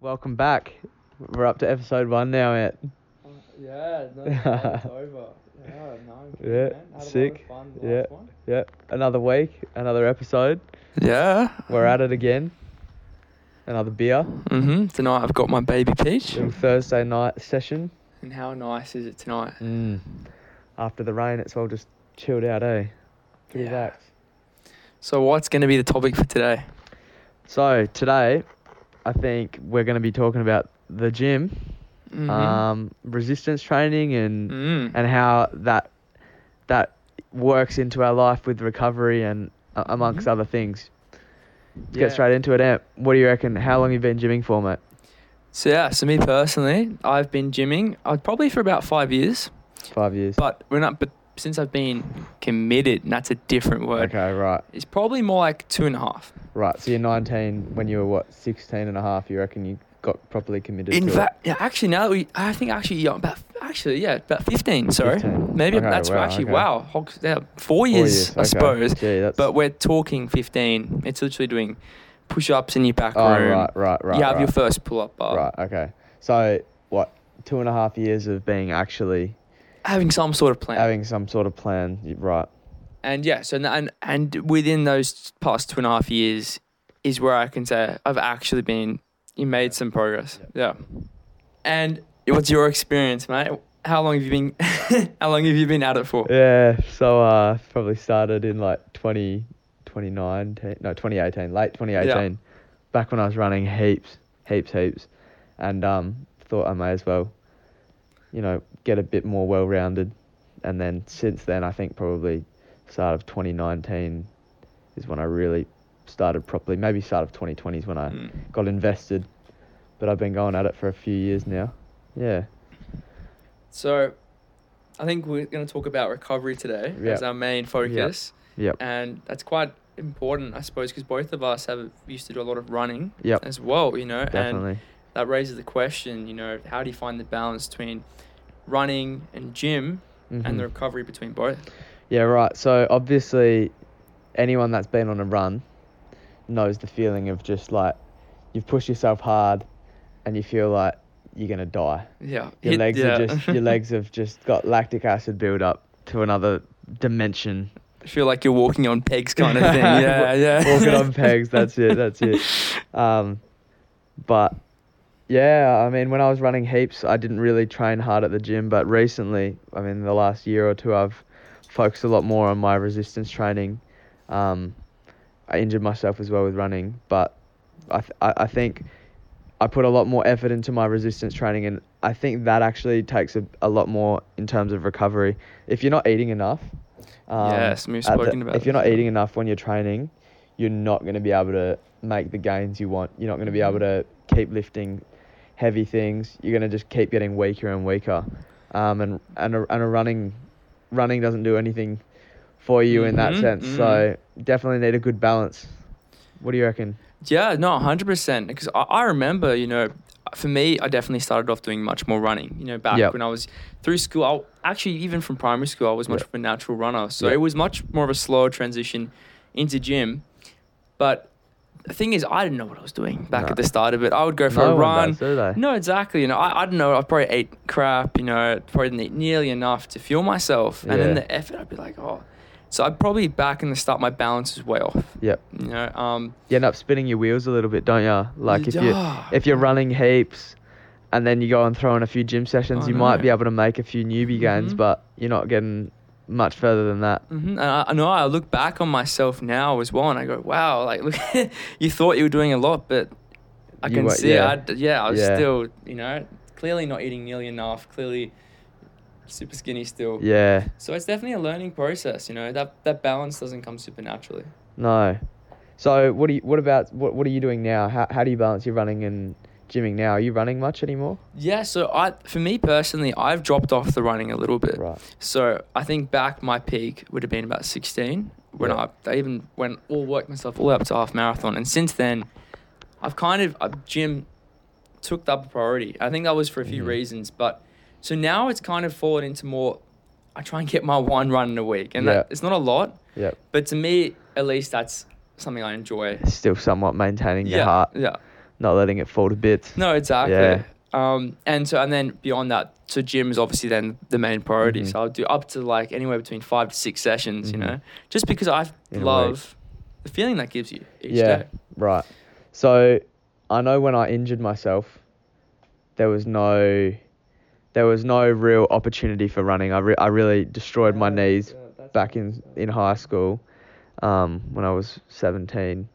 Welcome back. We're up to episode one now, Ant. Yeah, no, it's over. Yeah, no, Yeah, man. Had a lot of sick. fun the Yeah. last one. Yeah, another week, another episode. Yeah. We're at it again. Another beer. Mm-hmm. Tonight I've got my baby peach. Little Thursday night session. And how nice is it tonight? Mm. After the rain, it's all just chilled out, eh? Pretty Yeah. relaxed. So what's going to be the topic for today? So today, I think we're going to be talking about the gym, Mhm. um, resistance training, and Mm. and how that that works into our life with recovery and uh, amongst Mhm. other things. Let's Yeah. Get straight into it, Ant. What do you reckon? How long have you been gymming for, mate? So yeah, so me personally, I've been gymming uh, probably for about five years, Five years. but we're not. But since I've been committed, and that's a different word. Okay, right. It's probably more like two and a half. Right. So you're 19 when you were what, 16 and a half, you reckon you got properly committed In fact, yeah, actually now that we, I think actually yeah, about actually yeah, about fifteen. Sorry, 15. maybe Okay, that's wow, actually okay. wow, Hogs- yeah, four years, Four I okay. suppose. Gee, But we're talking 15. It's literally doing push ups in your back Oh, room. right, right, right. you have right. your first pull up bar. Right, okay. So what, two and a half years of being actually Having some sort of plan. having some sort of plan, right? And yeah, so and, and within those past two and a half years is where I can say I've actually been, you made some progress. Yeah. And what's your experience, mate? How long have you been, how long have you been at it for? Yeah, so uh, probably started in like 20, 2019, no, 2018, late 2018, Yeah. back when I was running heaps, heaps, heaps, and um, thought I may as well, you know, get a bit more well-rounded, and then since then, I think probably start of 2019 is when I really started properly. Maybe start of 2020 is when I Mm. got invested, but I've been going at it for a few years now. Yeah, So I think we're going to talk about recovery today as our main focus. Yeah. yep, and that's quite important, I suppose, because both of us have used to do a lot of running Yep. as well, you know, and definitely. that raises the question, you know, how do you find the balance between running and gym Mhm. and the recovery between both? Yeah, right. So obviously, anyone that's been on a run knows the feeling of just like you've pushed yourself hard, and you feel like you're gonna die. Yeah, Your Hit- legs yeah. are just your legs have just got lactic acid build up to another dimension. feel like you're walking on pegs, kind of thing. Yeah, yeah. Walking on pegs. That's it. That's it. Um, but yeah, I mean, when I was running heaps, I didn't really train hard at the gym. But recently, I mean, the last year or two, I've focused a lot more on my resistance training. Um, I injured myself as well with running, but I, th- I think I put a lot more effort into my resistance training, and I think that actually takes a, a lot more in terms of recovery. If you're not eating enough, um, Yes, we've at the- spoken about If you're not eating enough when you're training, you're not going to be able to make the gains you want. You're not going to be able to keep lifting heavy things. You're going to just keep getting weaker and weaker. Um, and and a, and a running running doesn't do anything for you in that Mhm, sense. So definitely need a good balance. What do you reckon? Yeah, no, hundred percent. Because I, I remember, you know, for me, I definitely started off doing much more running. You know, back Yep. when I was through school, I, actually even from primary school, I was much Yep. of a natural runner. So Yep. it was much more of a slow transition into gym. But the thing is, I didn't know what I was doing back No. at the start of it. I would go for no a run. does? No, exactly. You know, I, I don't know. I probably ate crap. You know, probably didn't eat nearly enough to fuel myself, and Yeah. then the effort, I'd be like, oh. So I'd probably back in the start, my balance is way off. Yep. You know, um, You end up spinning your wheels a little bit, don't you? Like if you if you're running heaps and then you go and throw in a few gym sessions, I you might be able to make a few newbie gains, Mhm. but you're not getting much further than that. hmm And I, I know I look back on myself now as well, and I go, "Wow, like look, you thought you were doing a lot, but I You can were- see, yeah. I yeah, I was Yeah. still, you know, clearly not eating nearly enough, clearly super skinny still. Yeah. So it's definitely a learning process, you know. That that balance doesn't come supernaturally. No. So what do you, what about what what are you doing now? How how do you balance your running and gymming now? Are you running much anymore? Yeah, so I, for me personally, I've dropped off the running a little bit. Right. So I think back my peak would have been about 16 when Yeah. I, I even went all worked myself all the way up to half marathon. And since then, I've kind of, I've gym took the upper priority. I think that was for a few Mhm. reasons. But so now it's kind of fallen into more, I try and get my one run in a week. And Yeah. that, it's not a lot, Yep. but to me, at least that's something I enjoy. Still somewhat maintaining your yeah, heart. Yeah. Not letting it fall to bits. No, exactly. Yeah. Um, and so and then beyond that, so gym is obviously then the main priority. Mhm. So I'll do up to like anywhere between five to six sessions. You Mhm. know, just because I In love the feeling that gives you each Yeah. day. Right. So I know when I injured myself, there was no, there was no real opportunity for running. I, re- I really destroyed my knees back in in high school, um, when I was 17.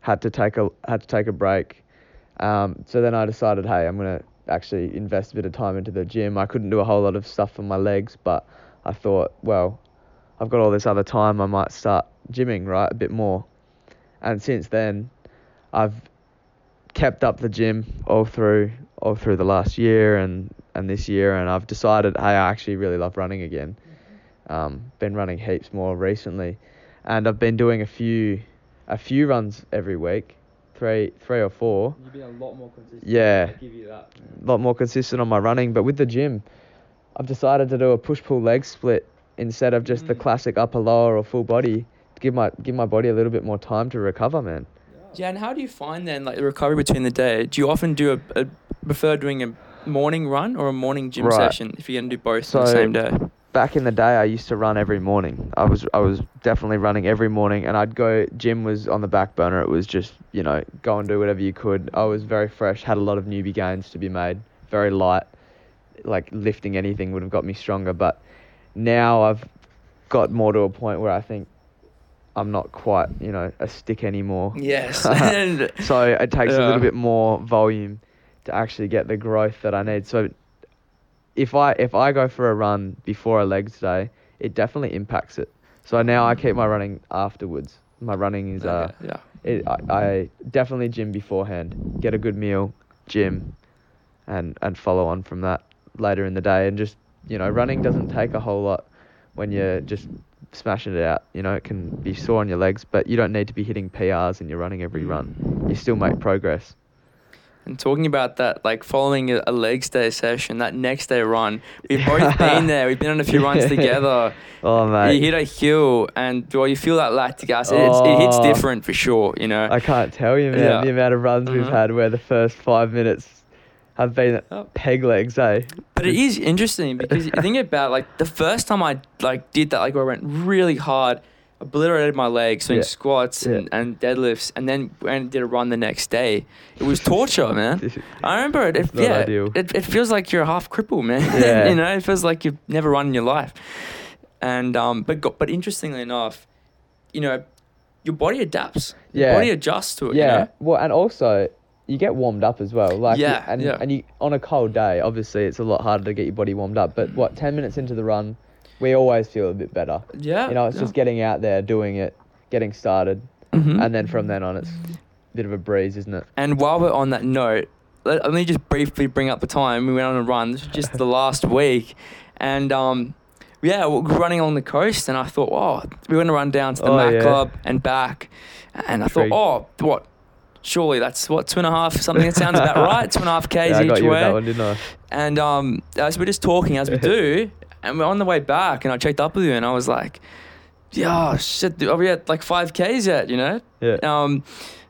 Had to take a had to take a break. Um, so then I decided, hey, I'm gonna actually invest a bit of time into the gym. I couldn't do a whole lot of stuff for my legs, but I thought, well, I've got all this other time. I might start gymming right a bit more. And since then, I've kept up the gym all through all through the last year and and this year, and I've decided, hey, I actually really love running again. Um, been running heaps more recently, and I've been doing a few a few runs every week, three three or four. You've been a lot more consistent. Yeah. I'll give you that. A lot more consistent on my running, but with the gym, I've decided to do a push pull leg split instead of just the Mm. classic upper lower or full body. To give my give my body a little bit more time to recover, man. Yeah, and how do you find then like the recovery between the day? Do you often do a, a prefer doing a morning run or a morning gym Right. session if you're gonna do both on the same day? Back in the day I used to run every morning. I was I was definitely running every morning and I'd go gym was on the back burner. It was just, you know, go and do whatever you could. I was very fresh, had a lot of newbie gains to be made, very light. Like lifting anything would have got me stronger, but now I've got more to a point where I think I'm not quite, you know, a stick anymore. Yes. So it takes a little bit more volume to actually get the growth that I need. So if I if I go for a run before a legs day, it definitely impacts it. So now I keep my running afterwards. My running is uh, Okay, yeah. it, I, I definitely gym beforehand. Get a good meal, gym, and and follow on from that later in the day. And just you know, running doesn't take a whole lot when you're just smashing it out. You know, it can be sore on your legs, but you don't need to be hitting PRs and you're running every run. You still make progress. And talking about that, like following a, a legs day session, that next day run, we've both been there. We've been on a few runs together. Oh man, You hit a hill, and well, you feel that lactic acid. It's, it hits Oh. different for sure. You know. I can't tell you, man, Yeah. the amount of runs we've Mhm. had where the first five minutes have been Oh. peg legs, eh? But it is interesting because you think about like the first time I like did that, like where I went really hard, obliterated my legs doing Yeah. squats and, and deadlifts, and then went and did a run the next day. It was torture, man. I remember it. it yeah, ideal. it, it feels like you're a half crippled, man. Yeah. you know, it feels like you've never run in your life. And um, but but interestingly enough, you know, your body adapts. Your Yeah. body adjusts to it. Yeah. You know? Well, and also you get warmed up as well. Like Yeah, and yeah. and you on a cold day, obviously it's a lot harder to get your body warmed up. But what, ten minutes into the run, we always feel a bit better. Yeah. You know, it's yeah. just getting out there, doing it, getting started, Mhm. and then from then on, it's a bit of a breeze, isn't it? And while we're on that note, let, let me just briefly bring up the time we went on a run. This was just the last week, and um, yeah, we were running along the coast, and I thought, oh, we're gonna run down to the Oh, Mac yeah. Club and back, and I Intrigued. thought, oh, what? Surely that's what two and a half something that sounds about right. Two and a half k's yeah, I got each way. that one, didn't I? And um, as we're just talking, as we do, and we're on the way back, and I checked up with you, and I was like, yeah, shit, are we at like five k's yet? You know? Yeah. Um,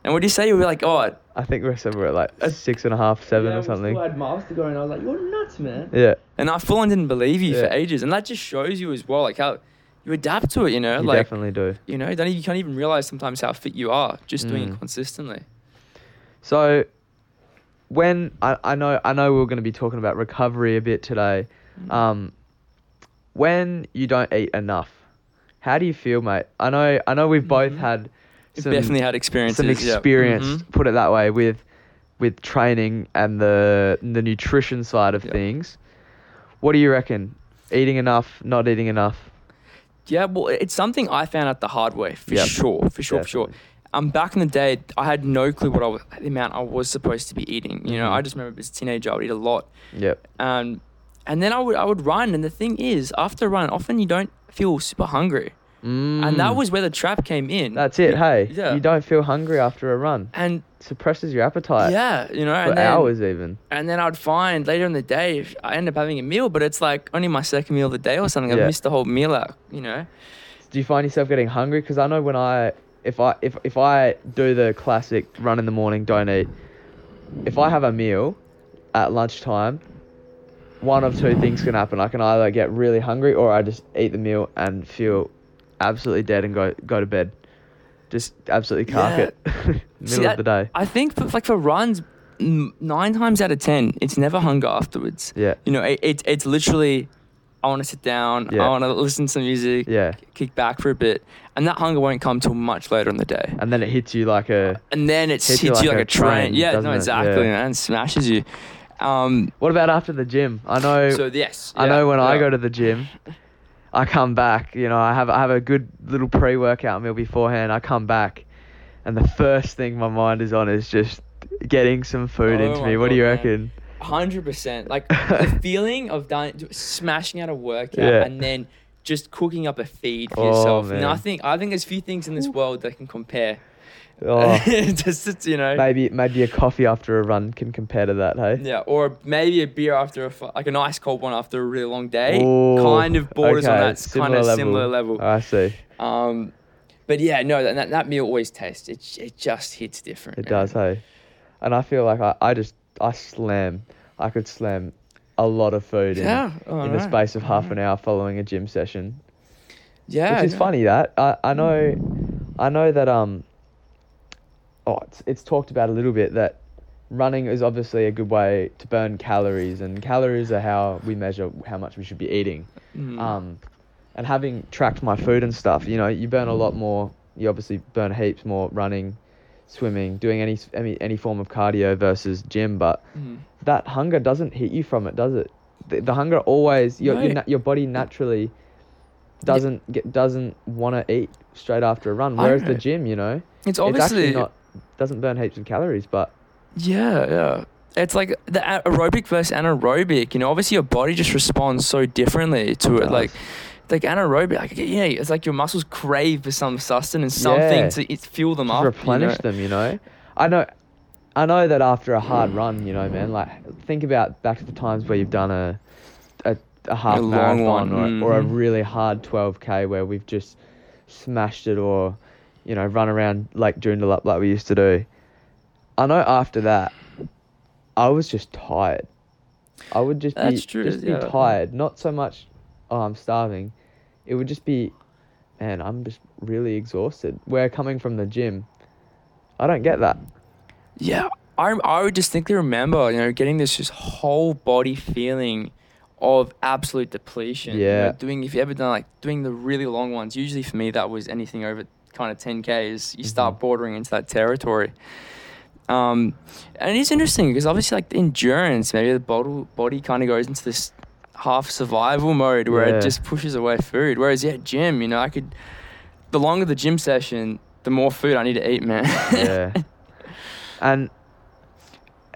and what do you say? You were like, oh, I think we're somewhere at like Uh, six and a half, seven yeah, or something. Still had miles to go, and I was like, "You're nuts, man." Yeah, And I full on didn't believe you for ages, and that just shows you as well, like how you adapt to it. You know, you like definitely do. you know, don't you can't even realize sometimes how fit you are just doing it Mm. consistently. So, when I, I know I know we are going to be talking about recovery a bit today. Mm. Um, when you don't eat enough, how do you feel, mate? I know I know we've both Mhm. had some definitely had experiences. some experience, Mhm. put it that way, with with training and the the nutrition side of Yeah. things. What do you reckon? Eating enough, not eating enough? Yeah, well, it's something I found out the hard way for Yep. sure, for sure, for sure. Um, back in the day, I had no clue what I was, the amount I was supposed to be eating. You know, Mhm. I just remember as a teenager, I would eat a lot. Yep. Um, and then I would I would run, and the thing is, after a run, often you don't feel super hungry, and that Mm. was where the trap came in. That's it. Hey, Yeah. you don't feel hungry after a run. and Suppresses your appetite yeah, you know, for and then, hours even. and then I'd find later in the day if I end up having a meal, but it's like only my second meal of the day or something. I've Yeah. missed the whole meal out, you know. Do you find yourself getting hungry? Because I know when I if I if if I do the classic run in the morning, don't eat. if I have a meal at lunchtime, one of two things can happen. I can either get really hungry or I just eat the meal and feel absolutely dead and go go to bed. Just absolutely cark Yeah. it. Middle See, of the day. I think for, like for runs, nine times out of ten, it's never hunger afterwards. Yeah. You know, it, it it's literally, I want to sit down. Yeah. I want to listen to some music. Yeah. Kick back for a bit, and that hunger won't come till much later in the day. And then it hits you like a. And then it hits, Hits you you like like, a a train. train, Yeah, no, it? exactly, Yeah. man. Smashes you. Um, What about after the gym? I know. so yes, I yeah, know when I go to the gym, I come back. You know, I have I have a good little pre-workout meal beforehand. I come back, and the first thing my mind is on is just getting some food Oh into me. What do you man. reckon? Hundred percent. Like the feeling of done, smashing out a workout Yeah. and then just cooking up a feed for Oh, yourself. man. Nothing. I think there's few things in this world that can compare. Oh, just it's, you know. maybe maybe a coffee after a run can compare to that. Hey. Yeah, or maybe a beer after a fu- like an ice cold one after a really long day. Ooh, kind of borders on okay, that kind of similar level. I see. Um, but yeah, no, that, that meal always tastes. It it just hits different. It man. does, hey. And I feel like I, I just I slam. I could slam a lot of food in, Yeah, oh, in the space of half an hour following a gym session. Yeah, which is no. funny that I, I know I know that um oh it's it's talked about a little bit that running is obviously a good way to burn calories and calories are how we measure how much we should be eating Mm. um and having tracked my food and stuff you know you burn a lot more you obviously burn heaps more running swimming doing any any, any form of cardio versus gym but Mm. that hunger doesn't hit you from it, does it? The, the hunger always your your, na- your body naturally doesn't get doesn't want to eat straight after a run. Whereas the gym, you know, It's it's obviously actually not doesn't burn heaps of calories, but Yeah, yeah. It's like the aerobic versus anaerobic. You know, obviously your body just responds so differently to it. does. Like, like anaerobic, like yeah, it's like your muscles crave for some sustenance, something Yeah. to it, fuel them to up. you replenish know? them, you know. I know, I know that after a hard run, you know, man, like think about back to the times where you've done a a, a half long marathon one, or, or a mhm. really hard 12k where we've just smashed it or you know run around Lake Joondalup like we used to do. I know after that, I was just tired. I would just be true, just be yeah. tired, not so much. Oh, I'm starving. It would just be, man, I'm just really exhausted. Where coming from the gym, I don't get that. Yeah, I I would distinctly remember, you know, getting this just whole body feeling of absolute depletion. you know, Yeah. doing if you ever done like doing the really long ones. Usually for me that was anything over kind of 10k's. You start Mhm. bordering into that territory. Um, and it's interesting because obviously like the endurance, maybe the bottle, body kind of goes into this half survival mode where Yeah. it just pushes away food. Whereas yeah, gym, you know, I could. The longer the gym session, the more food I need to eat, man. yeah. And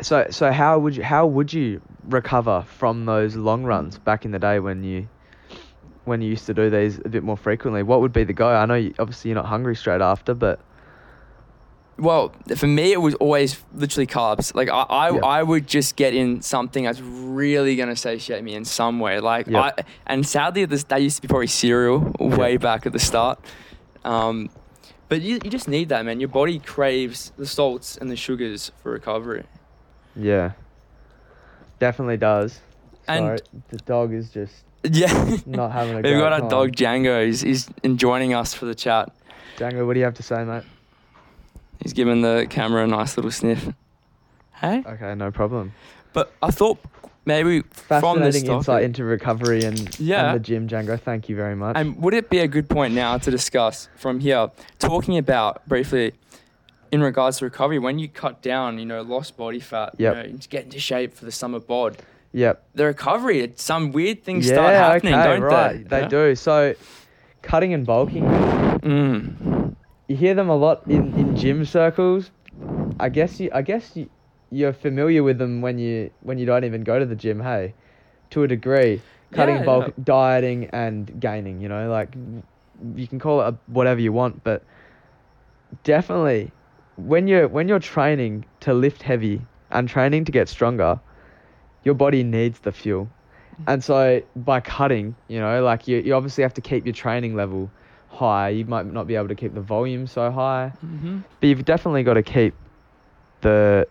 so so how would you how would you recover from those long runs back in the day when you when you used to do these a bit more frequently? What would be the go? I know you, obviously you're not hungry straight after, but Well, for me, it was always literally carbs. Like I, I. I would just get in something that's really gonna satiate me in some way. Like. I, and sadly, this that used to be probably cereal way back at the start. Um, but you, you just need that, man. Your body craves the salts and the sugars for recovery. yeah, definitely does. And- Sorry, the dog is just Yeah. not having a We've great got our time. dog Django. He's, he's joining us for the chat. Django, what do you have to say, mate? He's giving the camera a nice little sniff. Hey. Okay, no problem. But I thought maybe from this Fascinating insight into recovery and, Yeah. and the gym, Django. Thank you very much. And would it be a good point now to discuss from here, talking about briefly in regards to recovery, when you cut down, you know, lost body fat, Yep. you know, to get into shape for the summer bod, yep. the recovery, some weird things yeah, start happening, okay, don't right. they? They do. So, cutting and bulking. Mm. you hear them a lot in, in gym circles. I guess you I guess you, you're familiar with them when you when you don't even go to the gym. Hey, to a degree, cutting, Yeah, bulk, yeah. dieting, and gaining. You know, like you can call it a, whatever you want, but definitely when you're when you're training to lift heavy and training to get stronger, your body needs the fuel. And so by cutting, you know, like you, you obviously have to keep your training level high. You might not be able to keep the volume so high, hmm but you've definitely got to keep the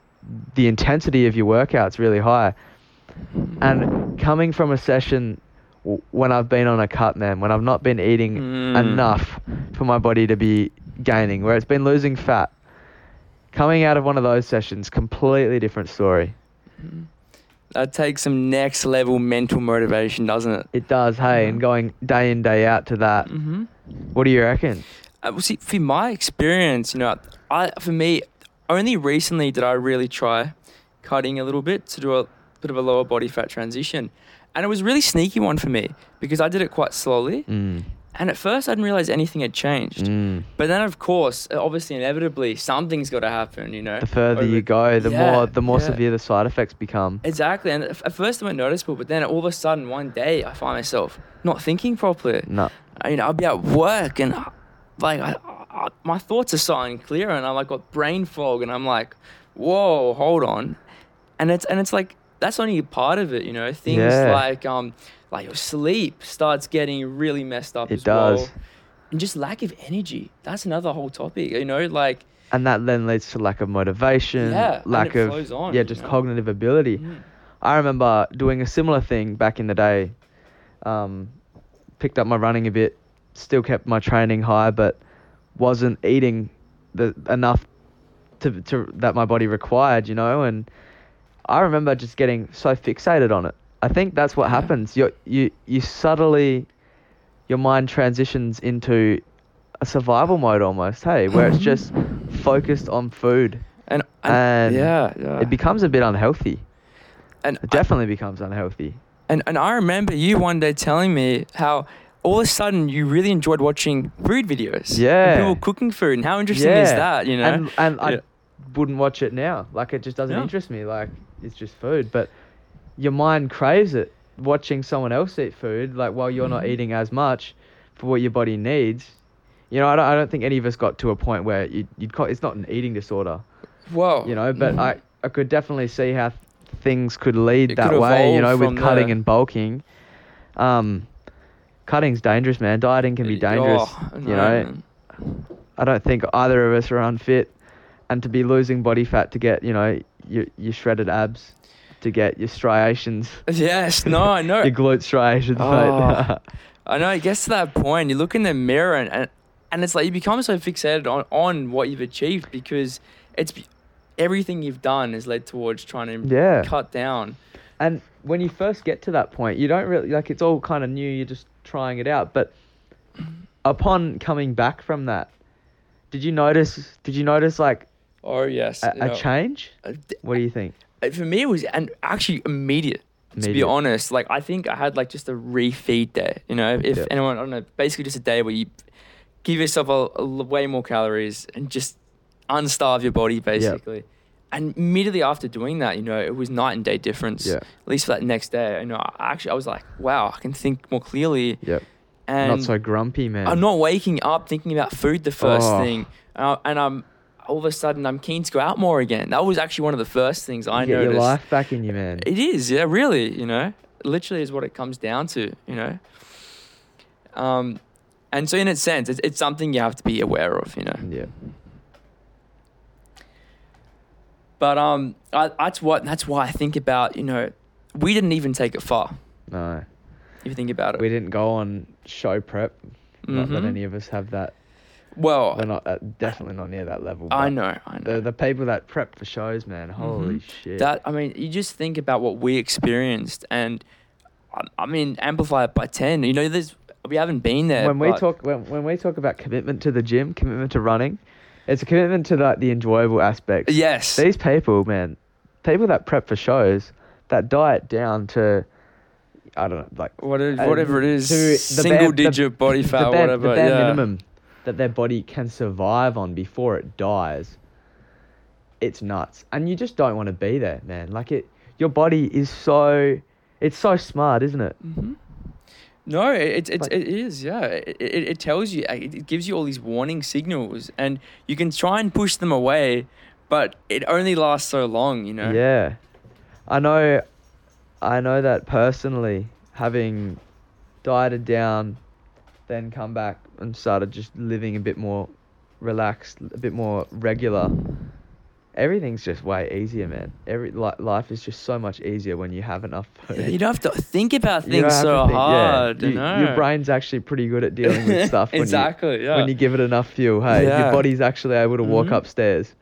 the intensity of your workout's really high. And coming from a session when I've been on a cut, man, when I've not been eating Mm. enough for my body to be gaining, where it's been losing fat, coming out of one of those sessions, completely different story. That takes some next level mental motivation, doesn't it? It does, hey, and going day in, day out to that. Mm-hmm. What do you reckon? Uh, well, see, for my experience, you know, I for me, only recently did I really try cutting a little bit to do a bit of a lower body fat transition, and it was a really sneaky one for me because I did it quite slowly, Mm. And at first I didn't realize anything had changed. Mm. But then, of course, uh, obviously, inevitably, something's got to happen. You know, The further over- you go, the Yeah, more the more yeah. severe the side effects become. Exactly, and at first it went noticeable, but then all of a sudden, one day, I find myself not thinking properly. No. I- you know, I'll be at work and uh, like I, I, my thoughts are so unclear, and I'm like got brain fog, and I'm like, whoa, hold on, and it's and it's like that's only part of it, you know. Things Yeah. like um like your sleep starts getting really messed up It as well, does. and just lack of energy. That's another whole topic, you know, like. And that then leads to lack of motivation, Yeah, lack it of on, yeah, you just know? cognitive ability. mm, I remember doing a similar thing back in the day. Um, picked up my running a bit, still kept my training high, but wasn't eating the enough to, to that my body required, you know. And I remember just getting so fixated on it. I think that's what Yeah. happens. You you you subtly, your mind transitions into a survival mode almost. Hey, where it's just focused on food. And, and, And yeah, yeah. It becomes a bit unhealthy. and It definitely becomes unhealthy. And and I remember you one day telling me how all of a sudden you really enjoyed watching food videos. Yeah. people cooking food, and how interesting is that? You know. And and I wouldn't watch it now. Like it just doesn't Yeah. interest me. Like it's just food. But your mind craves it. Watching someone else eat food, like while you're not Mhm. eating as much for what your body needs. You know, I don't, I don't think any of us got to a point where you, you'd call it's not an eating disorder, Whoa. you know, but Mhm. I, I could definitely see how things could lead It that could way, you know, with cutting there. and bulking. Um, cutting's dangerous, man. Dieting can be dangerous, Oh, you no, know. man. I don't think either of us are unfit, and to be losing body fat to get you know your your shredded abs, to get your striations, Yes. No. I know. your glute striations, Oh. mate. I know. It gets to that point. You look in the mirror and. and and it's like you become so fixated on, on what you've achieved because it's everything you've done has led towards trying to Yeah. cut down. and when you first get to that point, you don't really like it's all kind of new. You're just trying it out, but upon coming back from that, did you notice? Did you notice like Oh yes. a, a change? uh, What do you think? Uh, for me it was and actually immediate, to be honest like i think i had like just a refeed day you know if Yeah. anyone i don't know basically just a day where you give yourself a way more calories and just unstarve your body basically and immediately after doing that you know it was night and day difference Yeah. at least for that next day you know I actually i was like wow i can think more clearly Yep. and Not so grumpy, man. i'm not waking up thinking about food the first Oh. thing and, I, and i'm all of a sudden i'm keen to go out more again that was actually one of the first things i You get noticed your life back in you, man. it is, yeah, really, you know. Literally is what it comes down to, you know. Um and so in a sense, it's, it's something you have to be aware of, you know. Yeah. But um I, that's what that's why I think about, you know, we didn't even take it far, No. if you think about it. We didn't go on show prep. Not that Mhm. any of us have that. Well, they're not at, definitely not near that level. I know, I know. The the people that prep for shows, man. Holy shit. That I mean, you just think about what we experienced and I, I mean, amplify it by 10. You know, there's we haven't been there. when we talk when, when we talk about commitment to the gym, commitment to running, it's a commitment to like the enjoyable aspects. Yes. These people, man, people that prep for shows, that diet down to, I don't know, like Whatever, uh, whatever it is, to the single bare- the- digit body fat, the bare, whatever. the bare yeah. minimum that their body can survive on before it dies. It's nuts, and you just don't want to be there, man. Like it, your body is so, it's so smart, isn't it? Mm-hmm. No, it, it, Like- it is, yeah. It, it, it tells you, it it gives you all these warning signals, and you can try and push them away, but it only lasts so long, you know? Yeah, I know, I know that personally, having dieted down, then come back and started just living a bit more relaxed, a bit more regular. everything's just way easier, man. Every li- life is just so much easier when you have enough food. Yeah, you don't have to think about things so think- hard. You- you know? Your brain's actually pretty good at dealing with stuff. when you- exactly. yeah. when you give it enough fuel. Hey, Yeah. your body's actually able to walk Mhm. upstairs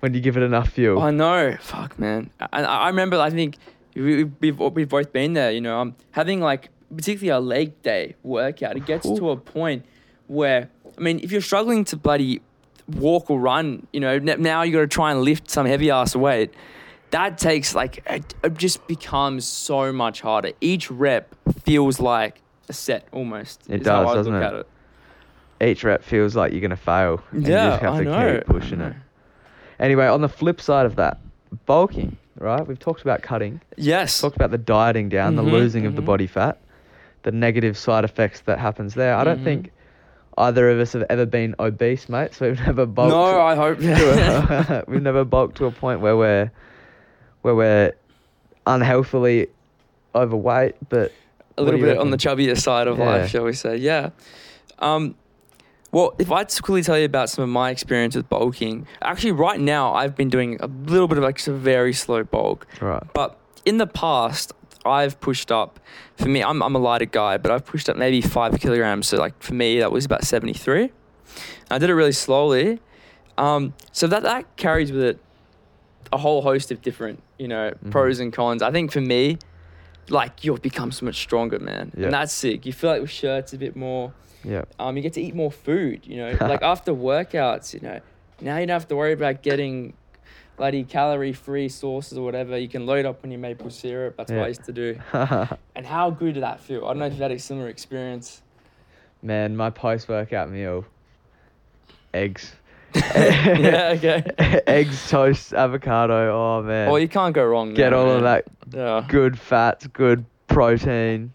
when you give it enough fuel. I know. Fuck, man. And I I remember. I think we, we've we've both been there. You know, um, having like particularly a leg day workout. It gets to a point where I mean, if you're struggling to bloody walk or run, you know, n- now you got to try and lift some heavy ass weight. That takes like it, it just becomes so much harder. Each rep feels like a set almost. It does, doesn't it? It. Each rep feels like you're gonna fail. And Yeah, you just have I to know. keep pushing it. Anyway, on the flip side of that, bulking, right? We've talked about cutting, Yes. We've talked about the dieting down, Mhm, the losing of the mhm. body fat, the negative side effects that happens there. I don't Mhm. think either of us have ever been obese, mate. So we've never bulked. No, I hope. to a- we've never bulked to a point where we're where we're unhealthily overweight, but a little bit on the chubbier side of Yeah. life, shall we say? Yeah. Um, well, if I quickly tell you about some of my experience with bulking, actually, right now I've been doing a little bit of like a very slow bulk, right. but in the past I've pushed up. For me, I'm I'm a lighter guy, but I've pushed up maybe five kilograms. So like for me, that was about seventy three. I did it really slowly. Um, so that that carries with it a whole host of different, you know, Mhm. pros and cons. I think for me, like you'll become so much stronger, man, Yeah. and that's sick. You feel like with shirts a bit more. Yeah. Um, you get to eat more food. You know, like after workouts, you know, now you don't have to worry about getting bloody calorie-free sauces or whatever. You can load up on your maple syrup. That's what I used to do. And how good did that feel? I don't know if you've had a similar experience. Man, my post workout meal eggs. yeah. Okay. eggs, toast, avocado. Oh man. Well, you can't go wrong. Get there, all of that Yeah. good fats, good protein,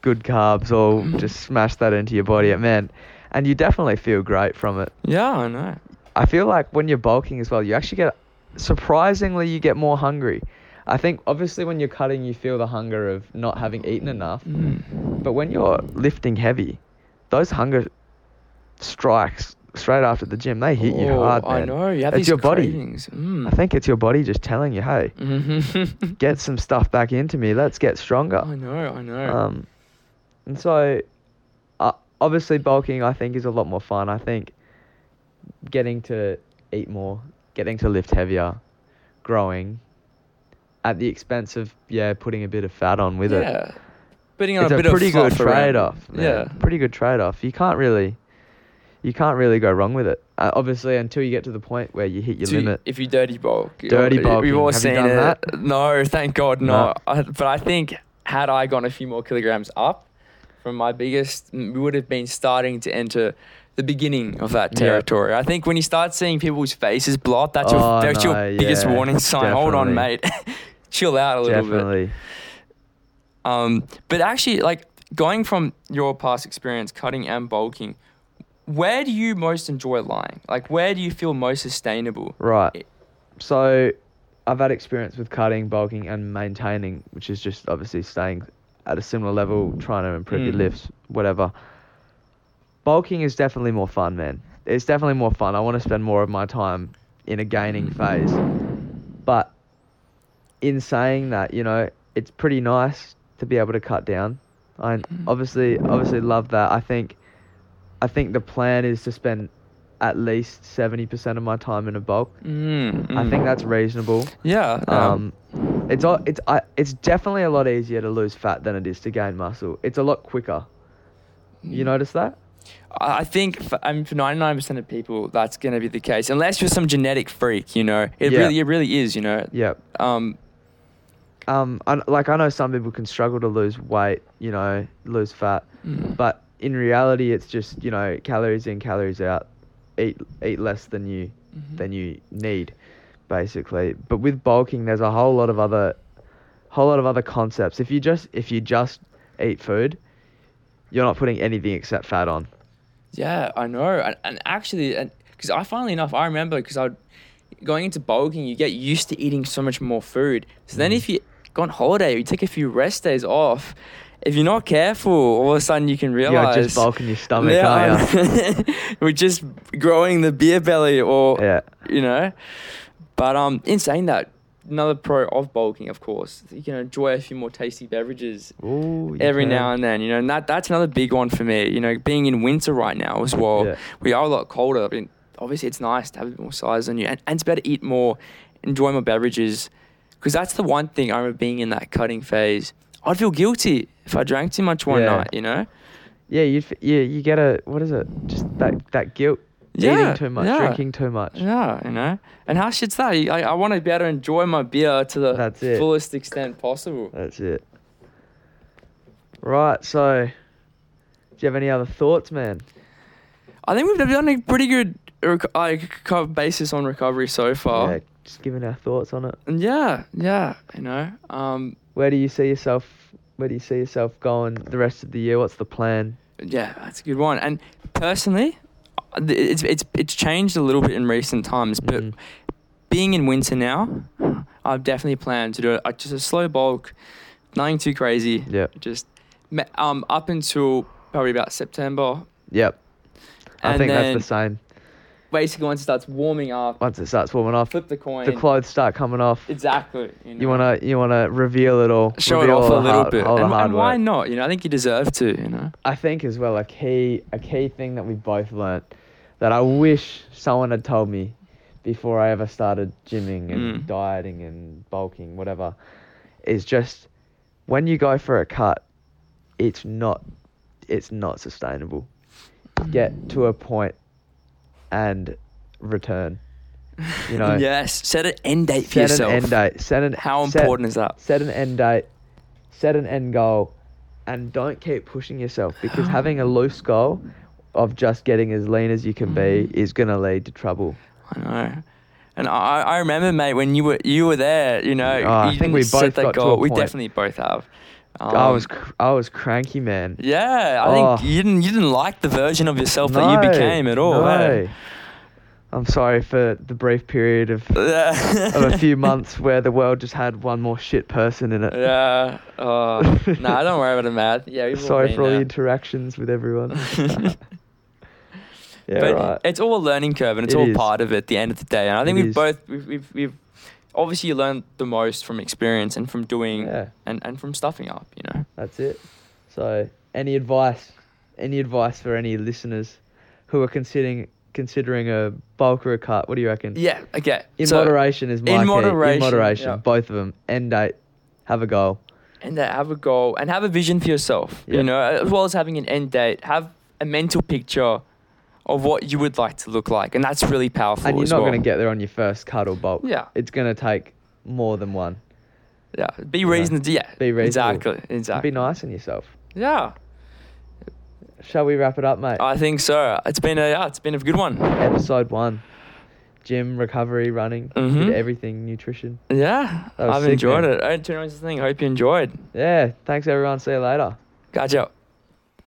good carbs, all just smash that into your body, man. And you definitely feel great from it. Yeah, I know. I feel like when you're bulking as well, you actually get surprisingly you get more hungry. I think obviously when you're cutting, you feel the hunger of not having eaten enough. Mm. But when you're lifting heavy, those hunger strikes straight after the gym, they hit you Oh, hard, I know. You have It's these your body. Mm. I think it's your body just telling you, hey, Mhm. get some stuff back into me. Let's get stronger. I know. I know. Um, and so, uh, obviously, bulking I think is a lot more fun. I think getting to eat more, getting to lift heavier, growing, at the expense of yeah putting a bit of fat on with it. yeah. Putting on It's a a, bit pretty of good around. trade-off. Yeah. pretty good trade-off. You can't really, you can't really go wrong with it. Uh, obviously, until you get to the point where you hit your you- limit. If you dirty bulk. Dirty bulk. We've all Have seen it. that? No, thank God No. not. I, but I think had I gone a few more kilograms up from my biggest, we would have been starting to enter the beginning of that Yeah. territory. I think when you start seeing people's faces blow up, that's your, Oh, that's no, your biggest warning sign. Hold on, mate. Chill out a little bit. Definitely. Um, but actually, like going from your past experience cutting and bulking, where do you most enjoy lying? Like, where do you feel most sustainable? Right. So, I've had experience with cutting, bulking, and maintaining, which is just obviously staying at a similar level, trying to improve your Mm. lifts, whatever. Bulking is definitely more fun, man. It's definitely more fun. I want to spend more of my time in a gaining phase. But in saying that, you know, it's pretty nice to be able to cut down. I obviously obviously love that. I think I think the plan is to spend at least 70% of my time in a bulk. Mm, I think mm. that's reasonable. yeah. Um, it's it's I, it's definitely a lot easier to lose fat than it is to gain muscle. It's a lot quicker. You Mm. notice that? I think for, I mean, for 99% of people, that's going to be the case, unless you're some genetic freak. You know, it Yeah. really, it really is. You know. Yeah. Um. Um, I, like I know some people can struggle to lose weight, you know, lose fat, mm. but in reality, it's just you know calories in, calories out. Eat eat less than you Mhm. than you need, basically. But with bulking, there's a whole lot of other, whole lot of other concepts. If you just if you just eat food, you're not putting anything except fat on. Yeah, I know, and, and actually, and because I finally enough, I remember because I going into bulking, you get used to eating so much more food. So then, Mm. if you go on holiday, you take a few rest days off. If you're not careful, all of a sudden you can realize You're just bulking your stomach, you? we're just growing the beer belly, or Yeah. you know. But um, in saying that, another pro of bulking, of course, you can enjoy a few more tasty beverages Ooh, every can. now and then. You know, and that that's another big one for me. You know, being in winter right now as well, Yeah. we are a lot colder. I mean, obviously, it's nice to have a bit more size on you, and, and it's better to eat more, enjoy more beverages, because that's the one thing I remember being in that cutting phase. I'd feel guilty if I drank too much one Yeah. night. You know. Yeah, you yeah you get a what is it? Just that that guilt. Yeah, Eating too much, yeah. drinking too much. Yeah, you know. And how shit's that? I, I want to be able to enjoy my beer to the fullest extent possible. That's it. Right, so do you have any other thoughts, man? I think we've done a pretty good like basis on recovery so far. Yeah, just giving our thoughts on it. Yeah, yeah, you know. Um, Where do you see yourself? Where do you see yourself going the rest of the year? What's the plan? yeah, that's a good one. And personally, it's it's it's changed a little bit in recent times, but Mhm. being in winter now, I've definitely planned to do it. Like just a slow bulk, nothing too crazy. Yep. Just um up until probably about September. Yep. I And think that's the same. basically once it starts warming up, Once it starts warming off, flip the coin. the clothes start coming off. exactly. You, know? You wanna you wanna reveal it all. show it off a little hard- bit, and, and why not? You know, I think you deserve to. You know. I think as well a key a key thing that we both learnt that I wish someone had told me before I ever started gymming and Mm. dieting and bulking whatever is just when you go for a cut it's not it's not sustainable. Get to a point and return. You know, yes, set an end date for set yourself. an end date. Set an How set- important is that? set an end date, set an end goal, and don't keep pushing yourself because having a loose goal of just getting as lean as you can be is gonna lead to trouble. I know. And I, I remember, mate, when you were you were there. You know, Oh, I think we both got to goal. a We definitely both have. I Um, was cr- I was cranky, man. Yeah, I Oh. think you didn't you didn't like the version of yourself that you became at all. eh? No. I'm sorry for the brief period of of a few months where the world just had one more shit person in it. Yeah. Oh, nah, don't worry about it, man. Yeah, Sorry for all the interactions with everyone. yeah, but right. it's all a learning curve, and it's It all is. part of it. At the end of the day, and I think It we've is. both we've, we've we've obviously learned the most from experience and from doing Yeah. and and from stuffing up. You know. That's it. So, any advice? Any advice for any listeners who are considering considering a bulk or a cut? What do you reckon? Yeah. Okay. In so, moderation is my in key. moderation, In moderation, yeah. both of them. End date. Have a goal. and uh, have a goal and have a vision for yourself. Yeah. You know, as well as having an end date, have a mental picture of what you would like to look like, and that's really powerful. And you're not well. going to get there on your first cut or bulk. Yeah. It's going to take more than one. Yeah. Be reasonable. Yeah. Be reasonable. Exactly. Exactly. Be nice on yourself. Yeah. Shall we wrap it up, mate? I think so. It's been a yeah, it's been a good one. Episode one. Gym, recovery, running, Mhm. did everything, nutrition. Yeah. I've sick, enjoyed man. it. I don't know the thing. Hope you enjoyed. Yeah. Thanks, everyone. See you later. Gotcha.